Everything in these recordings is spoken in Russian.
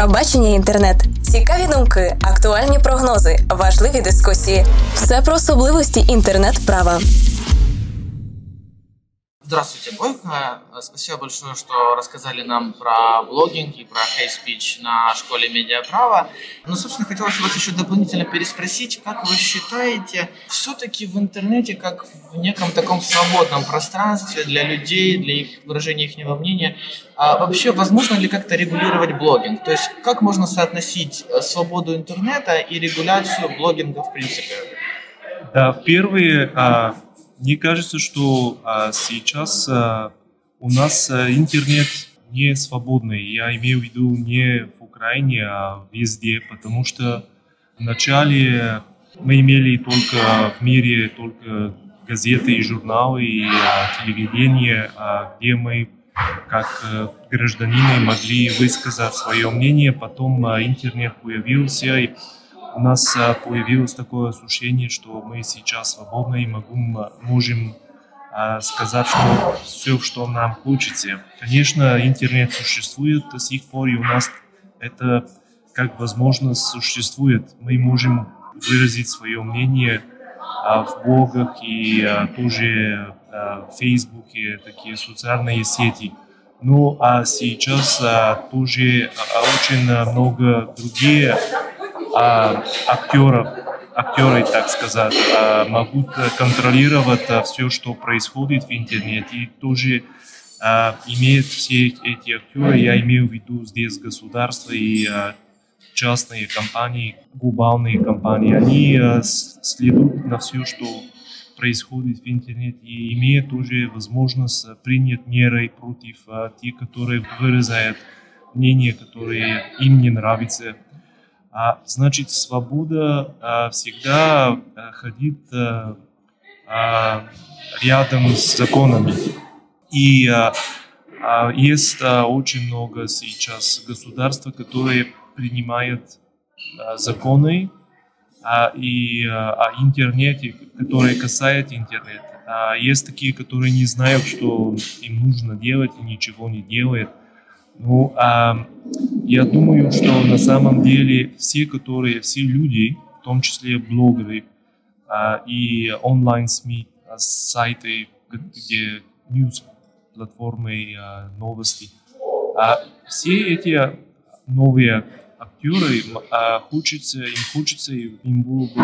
про бачення інтернет, цікаві думки, актуальні прогнози, важливі дискусії. Все про особливості інтернет-права. Здравствуйте, Бойко. Спасибо большое, что рассказали нам про блогинг и про speech на школе медиаправа. Ну, собственно, хотелось вас еще дополнительно переспросить, как вы считаете, все-таки в интернете, как в неком таком свободном пространстве для людей, для их выражения их мнения, а вообще возможно ли как-то регулировать блогинг? То есть как можно соотносить э, свободу интернета и регуляцию блогинга в принципе? Да, первые а, мне кажется, что а, сейчас а, у нас а, интернет не свободный. Я имею в виду не в Украине, а везде, потому что вначале мы имели только в мире только газеты и журналы и а, телевидение, а, где мы как а, гражданины могли высказать свое мнение. Потом а, интернет появился, и у нас а, появилось такое ощущение, что мы сейчас свободны и могу, можем а, сказать, что все, что нам хочется. Конечно, интернет существует до сих пор, и у нас это как возможность существует. Мы можем выразить свое мнение а, в блогах и тоже в Фейсбуке, такие социальные сети. Ну а сейчас тоже очень много другие а, актеров, актеры, так сказать, а, могут контролировать а, все, что происходит в интернете. И тоже а, имеют все эти актеры, я имею в виду здесь государство и частные компании, глобальные компании, они следуют на все, что происходит в интернете и имеют тоже возможность принять меры против тех, которые выражают мнение, которое им не нравится а, значит, свобода а, всегда а, ходит а, а, рядом с законами. И а, а, есть а, очень много сейчас государств, которые принимают а, законы а, и а, о интернете, которые касаются интернета. А есть такие, которые не знают, что им нужно делать и ничего не делают. Ну, а, я думаю, что на самом деле все, которые, все люди, в том числе блогеры а, и онлайн-СМИ, а, сайты, где news платформы, а, новости, все эти новые актеры, хочется, им хочется, им было бы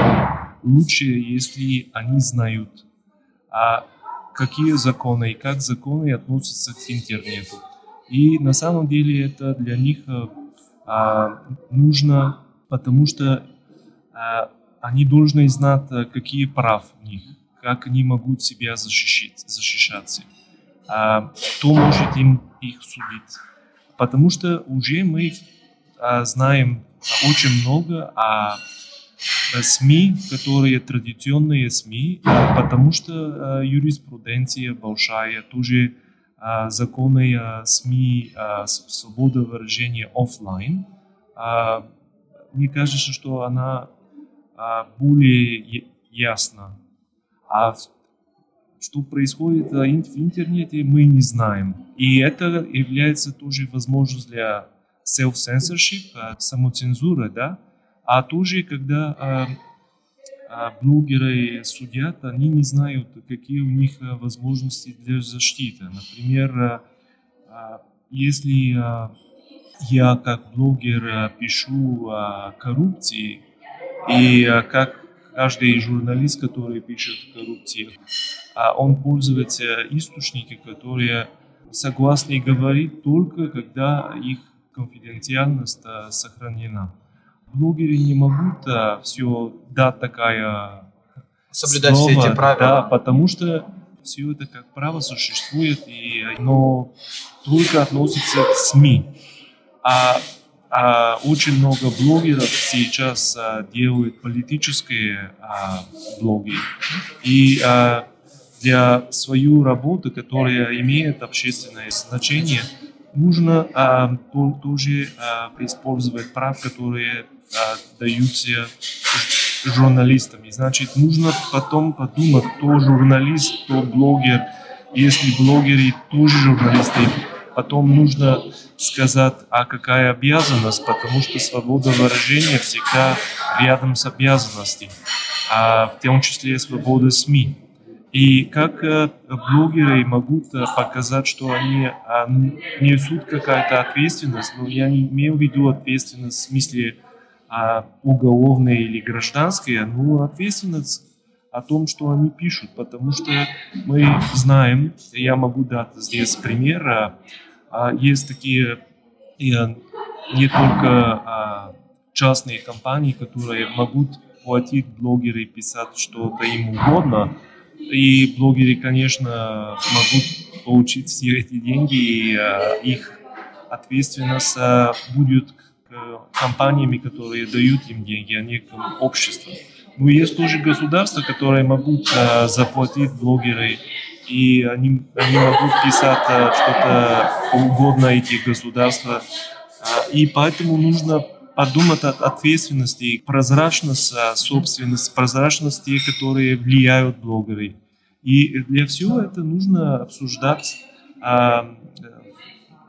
лучше, если они знают, какие законы и как законы относятся к интернету. И на самом деле это для них э, а, нужно, потому что а, они должны знать, э, какие прав у них, как они могут себя защищать, защищаться, а, кто может им их судить. Потому что уже мы а, знаем очень много о СМИ, которые традиционные СМИ, потому что юриспруденция большая, тоже законы СМИ, свобода выражения офлайн, мне кажется, что она более ясна. А что происходит в интернете, мы не знаем. И это является тоже возможностью для self-censorship, самоцензуры, да, а тоже, когда а блогеры судят, они не знают, какие у них э, возможности для защиты. Например, э, а, если э, я как блогер пишу о коррупции, и как каждый журналист, который пишет о коррупции, а он пользуется источниками, которые согласны говорить только когда их конфиденциальность сохранена блогеры не могут а, все дать такая соблюдать слово, все эти правила. Да, потому что все это как право существует, и оно только относится к СМИ. А, а очень много блогеров сейчас а, делают политические а, блоги. И а, для свою работу, которая имеет общественное значение, нужно а, то, тоже а, использовать прав, которые даются журналистами. Значит, нужно потом подумать, кто журналист, кто блогер. Если блогеры тоже журналисты, потом нужно сказать, а какая обязанность, потому что свобода выражения всегда рядом с обязанностью, а в том числе свобода СМИ. И как э, блогеры могут э, показать, что они а, несут какая-то ответственность, но я не имею в виду ответственность в смысле а, уголовная или гражданская, но ответственность о том, что они пишут, потому что мы знаем, я могу дать здесь пример, а, есть такие не только частные компании, которые могут платить блогеры и писать что-то им угодно, и блогеры, конечно, могут получить все эти деньги, и их ответственность будет к компаниями, которые дают им деньги, а не к обществу. Но есть тоже государства, которые могут э, заплатить блогеры, и они, они могут писать э, что-то угодно эти государства. Э, и поэтому нужно подумать о ответственности, прозрачность, собственность, прозрачность тех, которые влияют блогеры. И для всего это нужно обсуждать,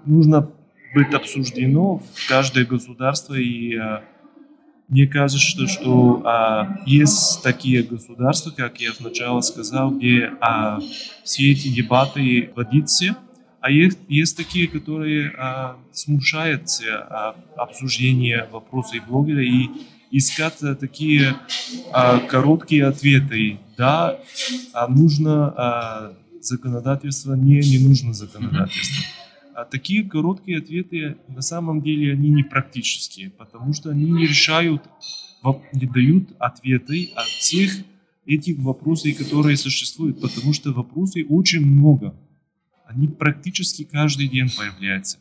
нужно быть обсуждено в каждое государство и мне кажется, что, а, есть такие государства, как я сначала сказал, где а, все эти дебаты водятся, а есть, есть такие, которые а, смущаются а, обсуждения вопросов блогера и искать такие а, короткие ответы. Да, а нужно а, законодательство, не, не нужно законодательство. А такие короткие ответы на самом деле они не практические, потому что они не решают, не дают ответы от всех этих вопросов, которые существуют, потому что вопросов очень много. Они практически каждый день появляются.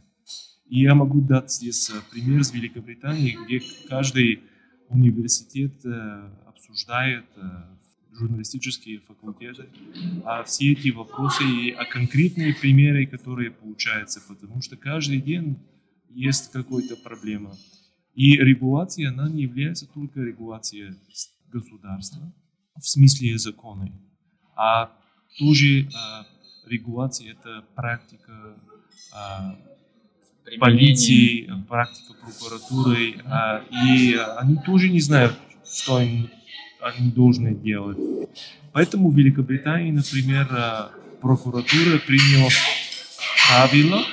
И я могу дать здесь э, пример с Великобритании, где каждый университет э, обсуждает э, журналистические факультеты, а все эти вопросы и а конкретные примеры, которые получаются, потому что каждый день есть какая-то проблема. И регуляция, она не является только регуляцией государства в смысле закона, а тоже а, регуляция – это практика а, полиции, практика прокуратуры, а, и они тоже не знают, что им они должны делать. Поэтому в Великобритании, например, э, прокуратура приняла правила,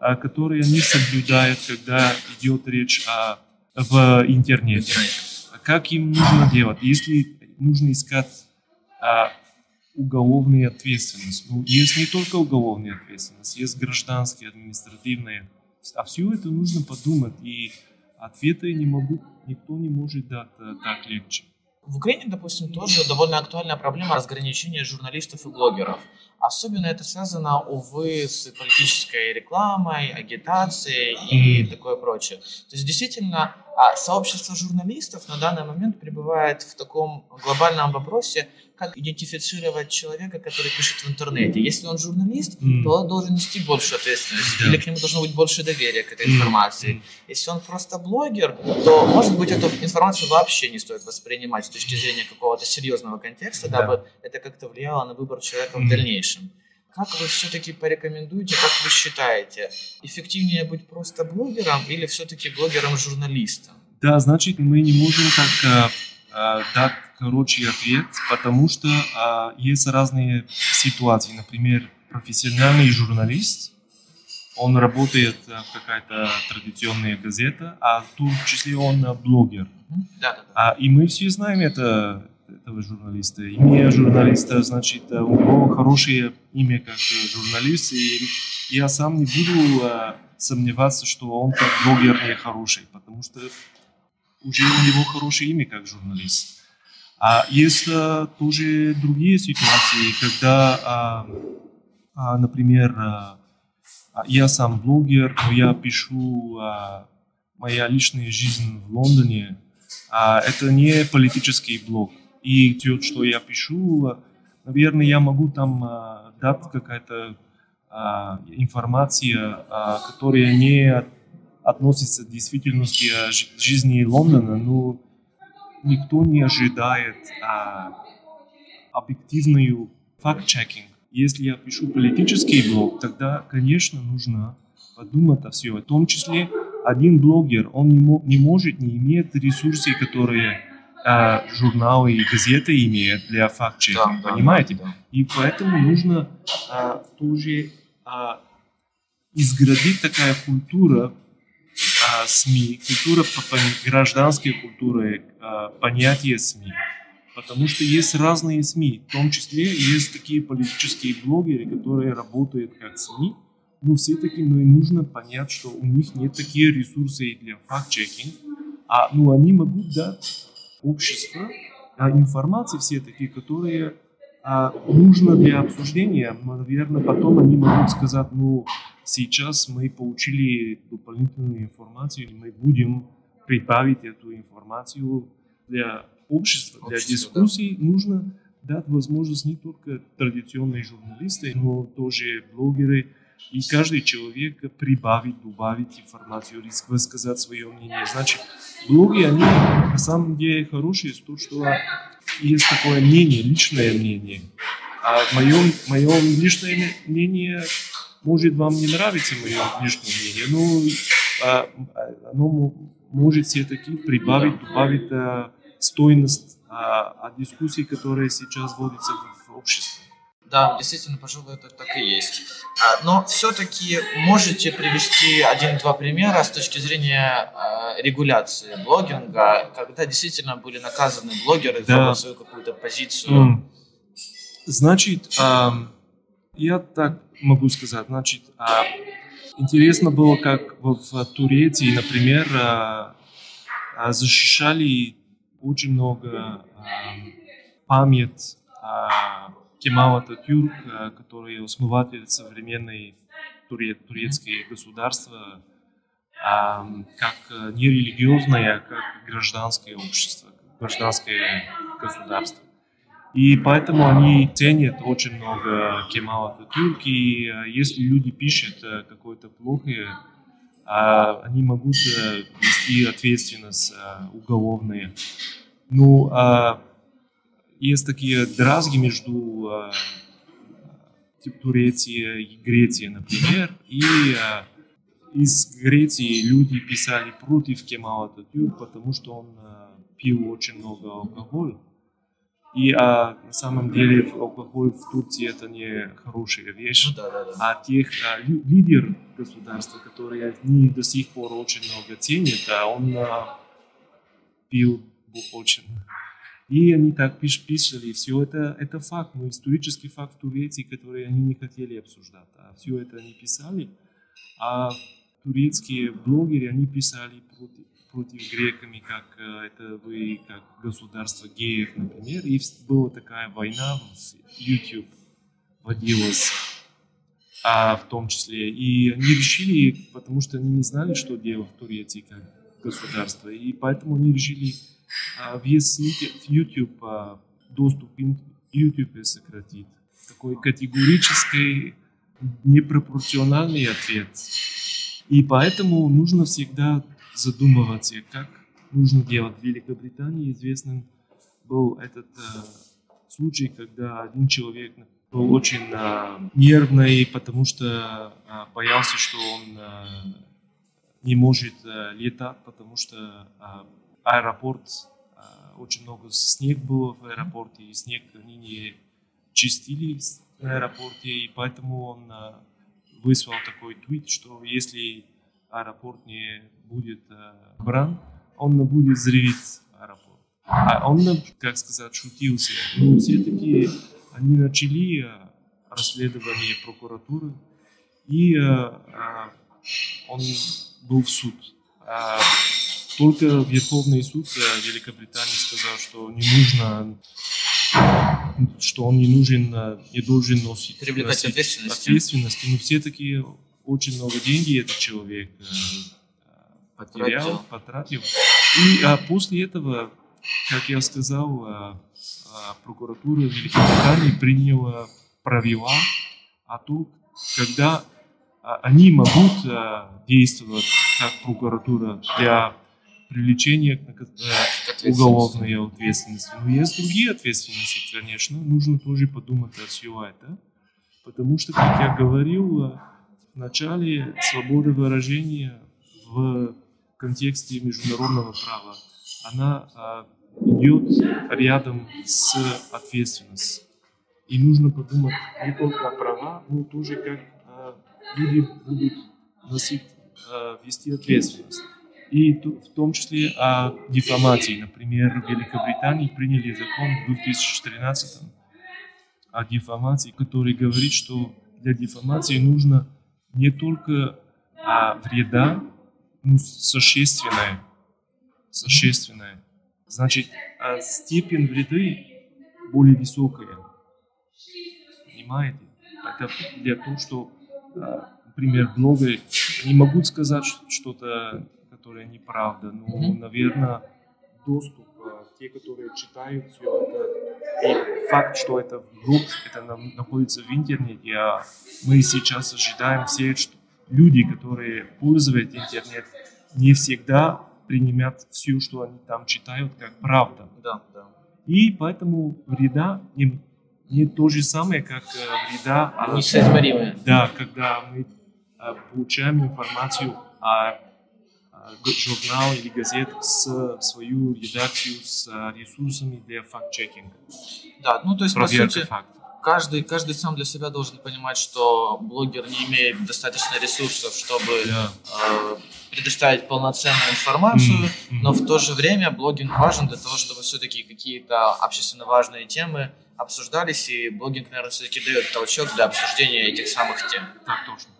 э, которые они соблюдают, когда идет речь о, в интернете. Как им нужно делать? Если нужно искать а, уголовную ответственность. Ну, есть не только уголовная ответственность, есть гражданские, административные. А все это нужно подумать, и ответы не могут, никто не может дать так легче. В Украине, допустим, тоже довольно актуальная проблема разграничения журналистов и блогеров. Особенно это связано, увы, с политической рекламой, агитацией и такое прочее. То есть, действительно, а, сообщество журналистов на данный момент пребывает в таком глобальном вопросе, как идентифицировать человека, который пишет в интернете. Если он журналист, mm. то он должен нести большую ответственность, yeah. или к нему должно быть больше доверия к этой информации. Mm. Если он просто блогер, то, может быть, эту информацию вообще не стоит воспринимать с точки зрения какого-то серьезного контекста, yeah. дабы это как-то влияло на выбор человека mm. в дальнейшем. Как вы все-таки порекомендуете, как вы считаете, эффективнее быть просто блогером или все-таки блогером-журналистом? Да, значит, мы не можем так э, дать короче ответ, потому что а, есть разные ситуации. Например, профессиональный журналист, он работает в какая-то традиционная газета, а в том числе он блогер. Да, да, да. А, и мы все знаем это, этого журналиста. Имя журналиста, значит, у него хорошее имя как журналист, и я сам не буду а, сомневаться, что он как блогер не хороший, потому что уже у него хорошее имя как журналист. А есть а, тоже другие ситуации, когда, а, а, например, а, я сам блогер, но я пишу а, моя личная жизнь в Лондоне. Это не политический блог. И то, что я пишу, наверное, я могу там дать какая-то информация, которая не относится к действительности жизни Лондона, но никто не ожидает а, объективную факт-чекинг. Если я пишу политический блог, тогда, конечно, нужно подумать о всем. В том числе один блогер, он не, мо- не может, не имеет ресурсы, которые а, журналы и газеты имеют для факт-чекинга, понимаете? Да, да. И поэтому нужно а, тоже а, изградить такая культура а, СМИ, культура гражданской культуры, а, понятие СМИ. Потому что есть разные СМИ, в том числе есть такие политические блогеры, которые работают как СМИ, но все-таки мы нужно понять, что у них нет таких ресурсов для факт-чекинга, а ну, они могут дать обществу а, информации все-таки, которые а, нужно для обсуждения. Наверное, потом они могут сказать, ну, сейчас мы получили дополнительную информацию, мы будем прибавить эту информацию для общества, для Общество, дискуссий. Нужно дать возможность не только традиционные журналисты, но тоже блогеры, и каждый человек прибавить, добавить информацию, высказать свое мнение. Значит, блоги, они на самом деле хорошие, с том, что есть такое мнение, личное мнение. А мое, мое личное мнение может вам не нравиться, мое личное мнение, но а, оно мо- может все-таки прибавить, добавить а, стоимость а, от дискуссий, которые сейчас вводятся в, в обществе. Да, действительно, пожалуй, это так и есть. А, Но все-таки можете привести один-два примера с точки зрения а, регуляции блогинга, когда действительно были наказаны блогеры Да. за свою какую-то позицию. Значит, ам, я так могу сказать, значит, а, интересно было, как в, Турции, например, а, а, защищали очень много ам, память а, Кемала Ататюрк, а, который основатель современной туре- турецкой государства, ам, как не религиозное, а как гражданское общество, гражданское государство. И поэтому они ценят очень много Кемала Ататюрк, и э, если люди пишут э, какое-то плохое, а, они могут э, вести ответственность уголовные. Ну, а, есть такие дразги между Турцией и Грецией, например, и из Греции люди писали против Кемала Ататюрк, потому что он пил очень много алкоголя. И а, на самом деле алкоголь в Турции это не хорошая вещь. Ну да, да, да. А тех а, лидер государства, которые они до сих пор очень много ценят, а он а, пил очень. И они так пиш, писали, все это, это факт, но исторический факт в Турции, который они не хотели обсуждать. А все это они писали, а турецкие блогеры, они писали против, против греками, как э, это вы, как государство геев, например. И была такая война YouTube водилась а, в том числе. И они решили, потому что они не знали, что делать в Турции как государство, и поэтому они решили а, весь YouTube а, доступ к YouTube сократить. Такой категорический, непропорциональный ответ. И поэтому нужно всегда задумываться, как нужно делать. В Великобритании известным был этот э, случай, когда один человек был очень э, нервный, потому что э, боялся, что он э, не может э, летать, потому что э, аэропорт, э, очень много снег было в аэропорте, и снег они не чистили на аэропорте, и поэтому он э, выслал такой твит, что если аэропорт не будет э, бран, он будет взрывить аэропорт. А он, как сказать, шутился. Но все-таки они начали э, расследование прокуратуры, и э, он был в суд. А только Верховный суд Великобритании сказал, что не нужно, что он не нужен, не должен носить, Привлекать ответственности. Но все-таки очень много денег этот человек э, потерял, потратил. И а, после этого, как я сказал, а, а, прокуратура Великобритании приняла правила о том, когда а, они могут а, действовать как прокуратура для привлечения к нака- э, уголовной ответственности. Но есть другие ответственности, конечно. Нужно тоже подумать о всем это. Потому что, как я говорил, вначале свобода выражения в контексте международного права, она а, идет рядом с ответственностью. И нужно подумать не только о правах, но тоже как а, люди будут носить, а, вести ответственность. И в том числе о дефамации. Например, в Великобритании приняли закон в 2013 о дефамации, который говорит, что для дефамации нужно не только а, вреда, ну, существенное. Существенное. Значит, а степень вреды более высокая. Понимаете? Это для того, что, а, например, блогеры не могут сказать что-то, которое неправда, но, наверное, доступ, а, те, которые читают все это, и факт, что это вдруг это находится в интернете, а мы сейчас ожидаем все, что люди, которые пользуются интернет, не всегда принимают все, что они там читают, как правда. Да, да. И поэтому вреда не, не то же самое, как э, вреда... Несоизмеримое. Да, когда мы а, получаем информацию о журнал или газет с свою редакцию с ресурсами для факт-чекинга. Да, ну то есть, Проверка по сути, фактов каждый, каждый сам для себя должен понимать, что блогер не имеет достаточно ресурсов, чтобы yeah. э, предоставить полноценную информацию, mm-hmm. но в то же время блогинг важен для того, чтобы все-таки какие-то общественно важные темы обсуждались, и блогинг, наверное, все-таки дает толчок для обсуждения этих самых тем. Так точно.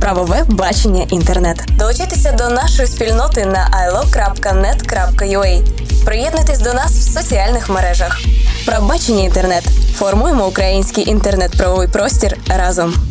Правове бачення інтернет. Долучайтеся до нашої спільноти на ilo.net.ua. Приєднуйтесь до нас в соціальних мережах. Правбачення інтернет. Формуємо український інтернет-правовий простір разом.